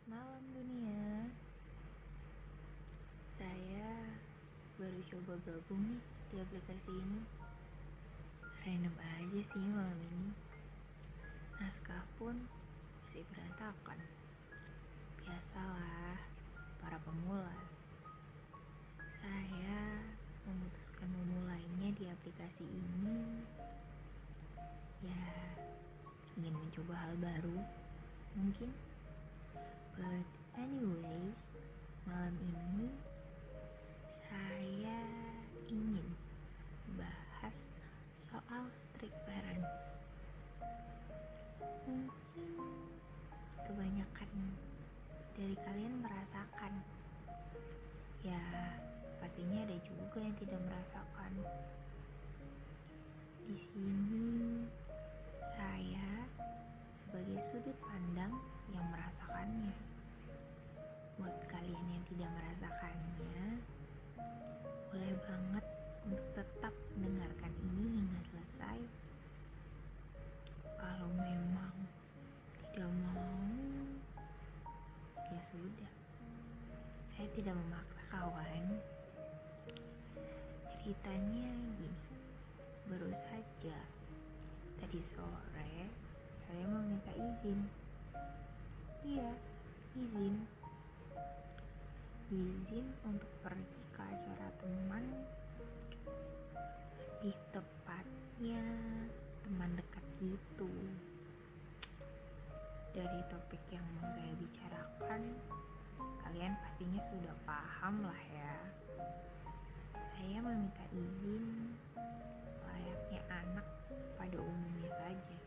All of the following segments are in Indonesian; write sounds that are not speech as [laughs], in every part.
Selamat malam dunia. Saya baru coba gabung nih di aplikasi ini. Random aja sih malam ini. Naskah pun masih berantakan. Biasalah para pemula. Saya memutuskan memulainya di aplikasi ini. Ya ingin mencoba hal baru mungkin But anyways, malam ini saya ingin bahas soal strict parents. Mungkin kebanyakan dari kalian merasakan. Ya, pastinya ada juga yang tidak merasakan. Di sini saya sebagai sudut pandang yang merasakannya. Tidak merasakannya, boleh banget untuk tetap mendengarkan ini hingga selesai. Kalau memang tidak mau, ya sudah. Saya tidak memaksa kawan. Ceritanya gini, baru saja tadi sore saya meminta izin Iya, izin. Izin untuk pergi ke acara teman. Lebih tepatnya teman dekat gitu. Dari topik yang mau saya bicarakan, kalian pastinya sudah paham lah ya. Saya meminta izin layaknya anak pada umumnya saja.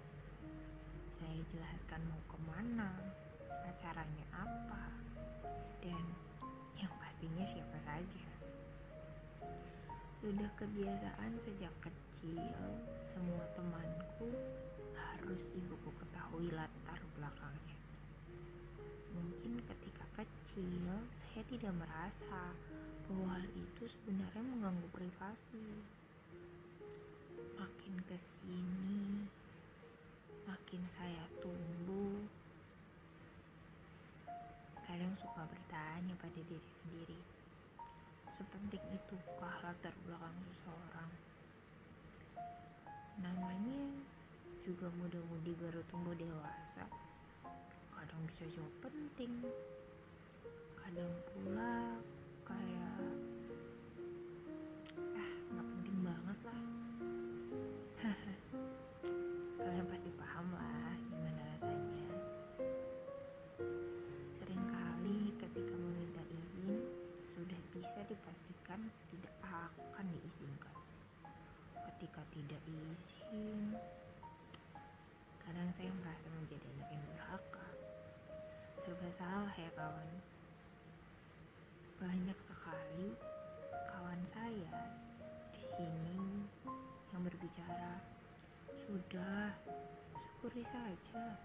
Saya jelaskan mau ke mana, acaranya apa, dan yang pastinya siapa saja. Sudah kebiasaan sejak kecil, semua temanku harus ibuku ketahui latar belakangnya. Mungkin ketika kecil, saya tidak merasa bahwa hal itu sebenarnya mengganggu privasi. Makin ke sini, makin saya tumbuh, kadang suka bertanya pada diri sendiri, sepenting itukah latar belakang seseorang? Namanya juga muda-mudi baru tumbuh dewasa, kadang bisa jauh penting, kadang pula kayak tidak izin, kadang saya merasa menjadi anak yang durhaka. Serba salah ya kawan. Banyak sekali kawan saya di sini yang berbicara sudah, syukuri saja.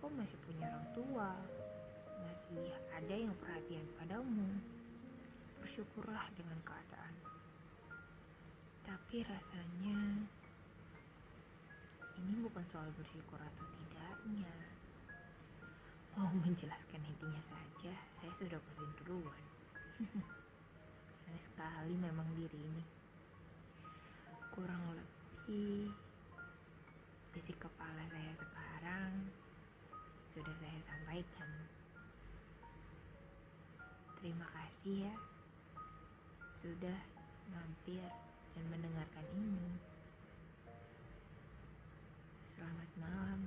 Kau masih punya orang tua, masih ada yang perhatian padamu. Bersyukurlah dengan keadaan. Tapi rasanya ini bukan soal bersyukur atau tidaknya. Mau menjelaskan intinya saja, saya sudah pusing duluan. [laughs] Aneh sekali memang diri ini. Kurang lebih isi kepala saya sekarang sudah saya sampaikan. Terima kasih ya sudah mampir dan mendengarkan ini. Selamat malam.